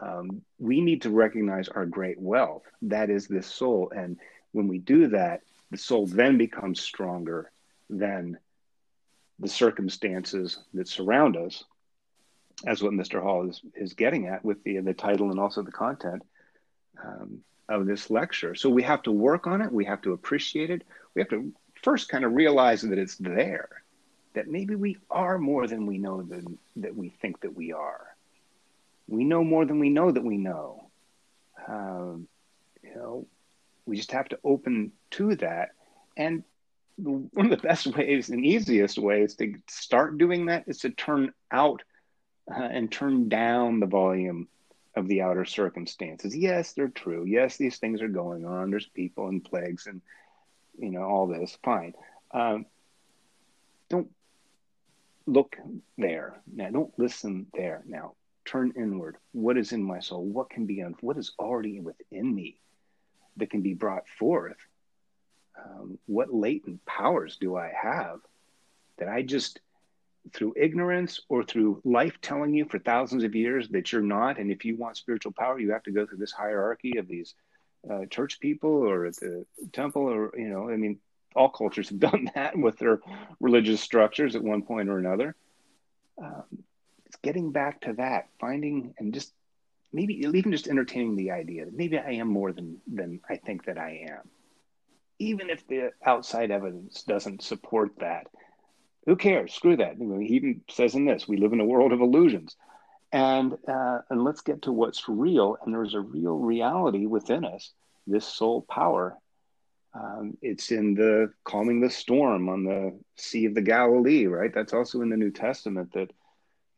um, we need to recognize our great wealth. That is this soul. And when we do that, the soul then becomes stronger than the circumstances that surround us, as what Mr. Hall is, is getting at with the, the title and also the content um, of this lecture. So we have to work on it. We have to appreciate it. We have to first kind of realize that it's there. that maybe we are more than we know than, that we think that we are. We know more than we know that we know. Um, you know, we just have to open to that. And one of the best ways and easiest ways to start doing that is to turn out uh, and turn down the volume of the outer circumstances. Yes, they're true. Yes, these things are going on. There's people and plagues and you know all this. Fine. Um, don't look there now. Don't listen there now. Turn inward. What is in my soul? What can be un- What is already within me that can be brought forth? Um, what latent powers do I have that I just through ignorance or through life telling you for thousands of years that you're not. And if you want spiritual power, you have to go through this hierarchy of these uh, church people or at the temple, or, you know, I mean, all cultures have done that with their religious structures at one point or another. Um, it's getting back to that, finding and just maybe even just entertaining the idea that maybe I am more than than I think that I am, even if the outside evidence doesn't support that who cares? Screw that. He even says in this, we live in a world of illusions. And, uh, and let's get to what's real. And there's a real reality within us, this soul power. Um, it's in the calming the storm on the Sea of the Galilee, right? That's also in the New Testament that,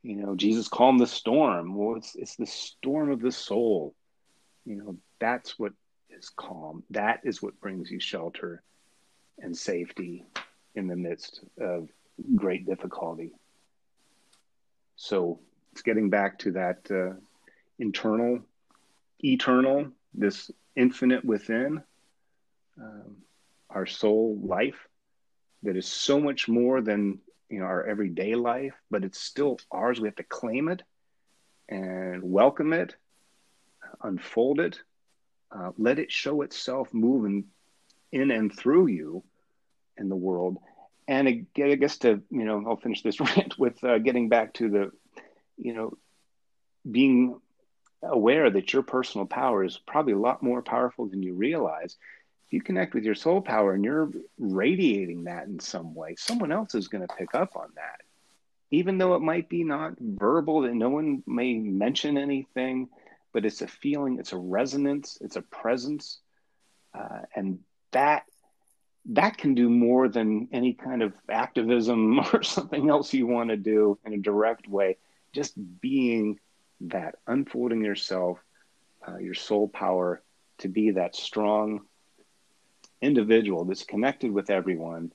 you know, Jesus calmed the storm. Well, it's, it's the storm of the soul. You know, that's what is calm. That is what brings you shelter and safety in the midst of great difficulty. So it's getting back to that uh, internal, eternal, this infinite within um, our soul life that is so much more than you know our everyday life, but it's still ours. We have to claim it and welcome it, unfold it, uh, let it show itself moving in and through you in the world and I guess to you know, I'll finish this rant with uh, getting back to the, you know, being aware that your personal power is probably a lot more powerful than you realize. If you connect with your soul power and you're radiating that in some way, someone else is going to pick up on that, even though it might be not verbal, that no one may mention anything, but it's a feeling, it's a resonance, it's a presence, uh, and that that can do more than any kind of activism or something else you want to do in a direct way. Just being that, unfolding yourself, uh, your soul power to be that strong individual that's connected with everyone,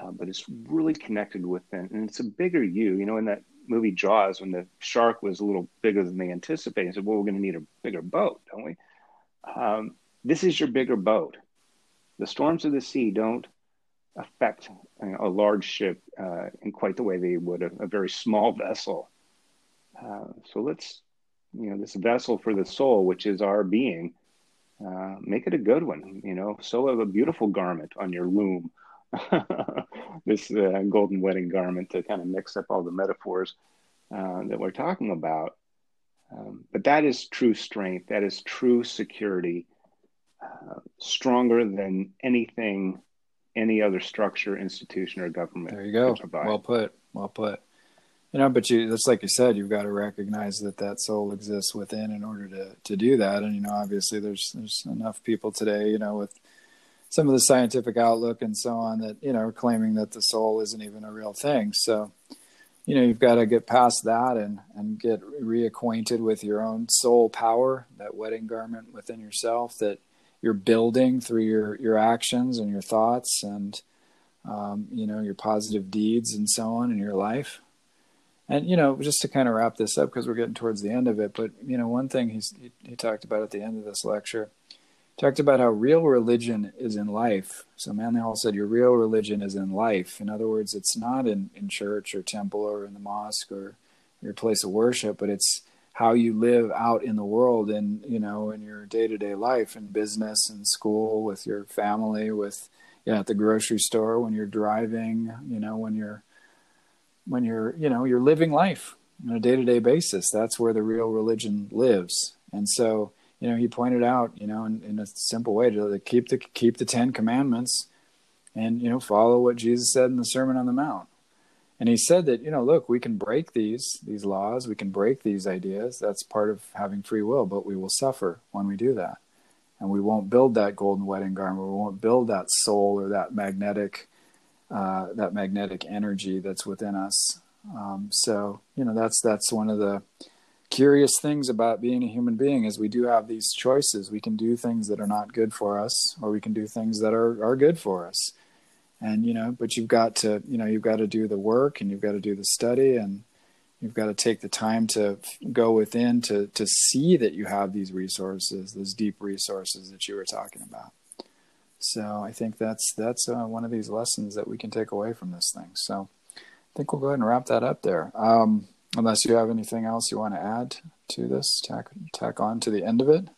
uh, but it's really connected with them. And it's a bigger you. You know, in that movie Jaws, when the shark was a little bigger than they anticipated, said, Well, we're going to need a bigger boat, don't we? Um, this is your bigger boat the storms of the sea don't affect a large ship uh, in quite the way they would a, a very small vessel. Uh, so let's, you know, this vessel for the soul, which is our being, uh, make it a good one. You know, sew a beautiful garment on your loom. this uh, golden wedding garment to kind of mix up all the metaphors uh, that we're talking about. Um, but that is true strength. That is true security uh, stronger than anything any other structure, institution, or government. There you go. Well put. Well put. You know, but you, just like you said, you've got to recognize that that soul exists within in order to to do that. And you know, obviously, there's there's enough people today, you know, with some of the scientific outlook and so on that you know are claiming that the soul isn't even a real thing. So, you know, you've got to get past that and and get reacquainted with your own soul power, that wedding garment within yourself that you're building through your your actions and your thoughts and um, you know your positive deeds and so on in your life. And you know just to kind of wrap this up because we're getting towards the end of it but you know one thing he's, he, he talked about at the end of this lecture talked about how real religion is in life. So manly hall said your real religion is in life. In other words it's not in, in church or temple or in the mosque or your place of worship but it's how you live out in the world and you know in your day-to-day life in business and school with your family with you know, at the grocery store when you're driving you know when you're when you're you know you're living life on a day-to-day basis. That's where the real religion lives. And so you know he pointed out you know in, in a simple way to keep the keep the 10 commandments and you know follow what jesus said in the sermon on the mount and he said that you know look we can break these these laws we can break these ideas. That's part of having free will but we will suffer when we do that. And we won't build that golden wedding garment. We won't build that soul or that magnetic uh, that magnetic energy that's within us. Um, so you know that's that's one of the curious things about being a human being is we do have these choices. We can do things that are not good for us or we can do things that are are good for us and you know but you've got to you know you've got to do the work and you've got to do the study and you've got to take the time to go within to to see that you have these resources those deep resources that you were talking about. So i think that's that's uh, one of these lessons that we can take away from this thing. So i think we'll go ahead and wrap that up there. Um, unless you have anything else you want to add to this tack tack on to the end of it?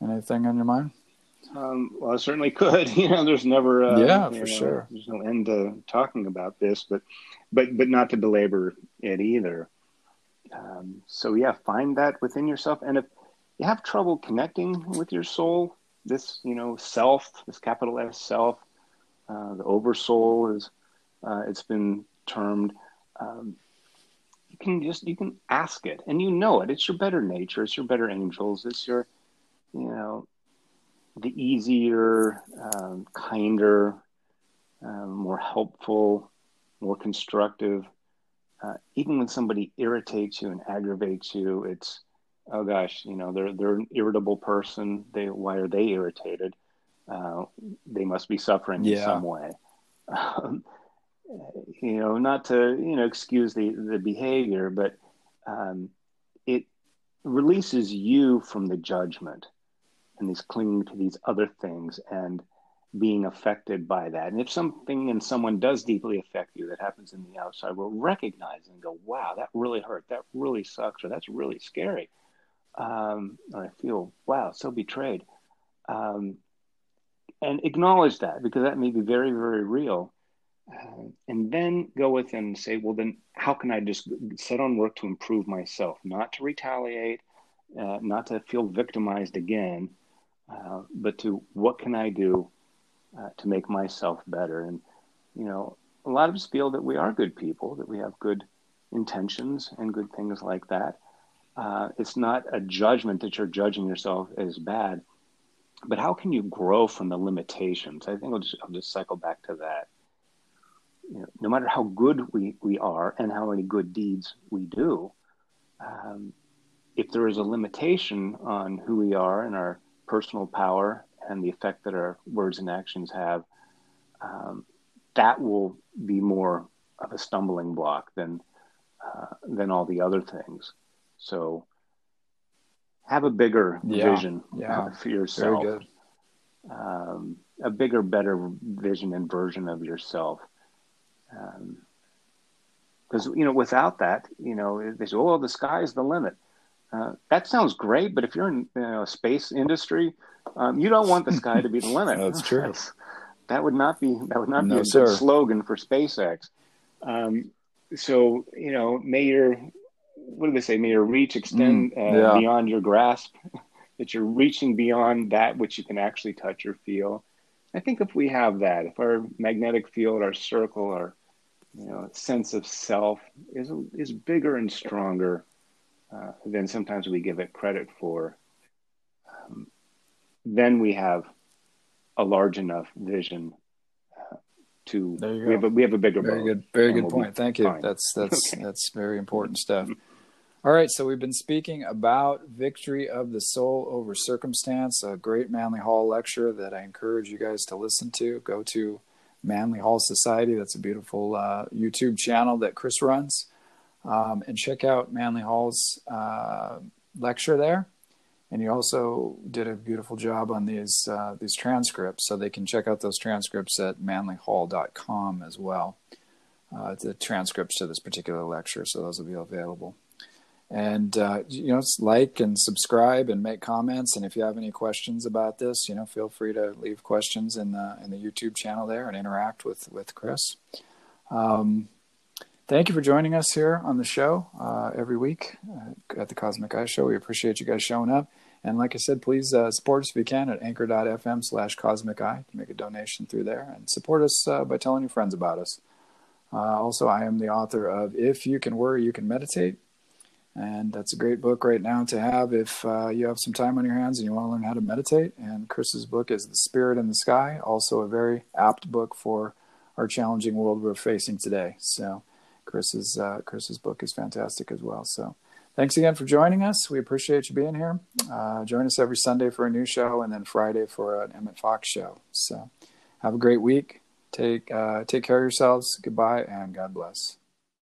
Anything on your mind um, well, I certainly could. You know, there's never uh, yeah, for know, sure. There's no end to talking about this, but but but not to belabor it either. Um, so yeah, find that within yourself, and if you have trouble connecting with your soul, this you know self, this capital S self, uh, the oversoul is uh, it's been termed. Um, you can just you can ask it, and you know it. It's your better nature. It's your better angels. It's your you know the easier, um, kinder, um, more helpful, more constructive. Uh, even when somebody irritates you and aggravates you, it's oh gosh, you know they're they're an irritable person. They why are they irritated? Uh, they must be suffering yeah. in some way. Um, you know, not to you know excuse the the behavior, but um, it releases you from the judgment and these clinging to these other things and being affected by that. And if something and someone does deeply affect you that happens in the outside, we'll recognize and go, wow, that really hurt. That really sucks, or that's really scary. Um, or I feel, wow, so betrayed. Um, and acknowledge that because that may be very, very real. Uh, and then go with and say, well, then how can I just set on work to improve myself, not to retaliate, uh, not to feel victimized again, uh, but to what can I do uh, to make myself better? And, you know, a lot of us feel that we are good people, that we have good intentions and good things like that. Uh, it's not a judgment that you're judging yourself as bad, but how can you grow from the limitations? I think I'll just, I'll just cycle back to that. You know, no matter how good we, we are and how many good deeds we do, um, if there is a limitation on who we are and our personal power and the effect that our words and actions have, um, that will be more of a stumbling block than uh, than all the other things. So have a bigger yeah, vision yeah. Uh, for yourself. Um, a bigger, better vision and version of yourself. Because um, you know, without that, you know, they say, "Oh, the sky is the limit." Uh, that sounds great, but if you're in you know, space industry, um, you don't want the sky to be the limit. That's true. That's, that would not be that would not no, be a sir. good slogan for SpaceX. Um, so you know, may your what do they say? May your reach extend mm, yeah. uh, beyond your grasp. that you're reaching beyond that which you can actually touch or feel. I think if we have that, if our magnetic field, our circle, our you know sense of self is is bigger and stronger uh, than sometimes we give it credit for, um, then we have a large enough vision uh, to we have a, we have a bigger very good very good we'll point. Thank you. fine. that's that's okay. that's very important stuff. All right so we've been speaking about victory of the soul over circumstance a great manly hall lecture that i encourage you guys to listen to. Go to manly hall society. That's a beautiful uh, youtube channel that chris runs um, and check out Manly Hall's uh, lecture there. And you also did a beautiful job on these uh, these transcripts, so they can check out those transcripts at manlyhall.com as well. Uh, the transcripts to this particular lecture, so those will be available. And uh, you know, like and subscribe and make comments. And if you have any questions about this, you know, feel free to leave questions in the in the YouTube channel there and interact with with Chris. Um, thank you for joining us here on the show uh, every week uh, at the Cosmic Eye Show. We appreciate you guys showing up. And like I said, please uh, support us if you can at anchor.fm slash cosmic eye to make a donation through there and support us uh, by telling your friends about us. Uh, also, I am the author of If You Can Worry, You Can Meditate. And that's a great book right now to have if uh, you have some time on your hands and you want to learn how to meditate. And Chris's book is The Spirit in the Sky, also a very apt book for our challenging world we're facing today. So, Chris's uh, Chris's book is fantastic as well. So, thanks again for joining us. We appreciate you being here. Uh, join us every Sunday for a new show, and then Friday for an Emmett Fox show. So, have a great week. Take uh, take care of yourselves. Goodbye, and God bless.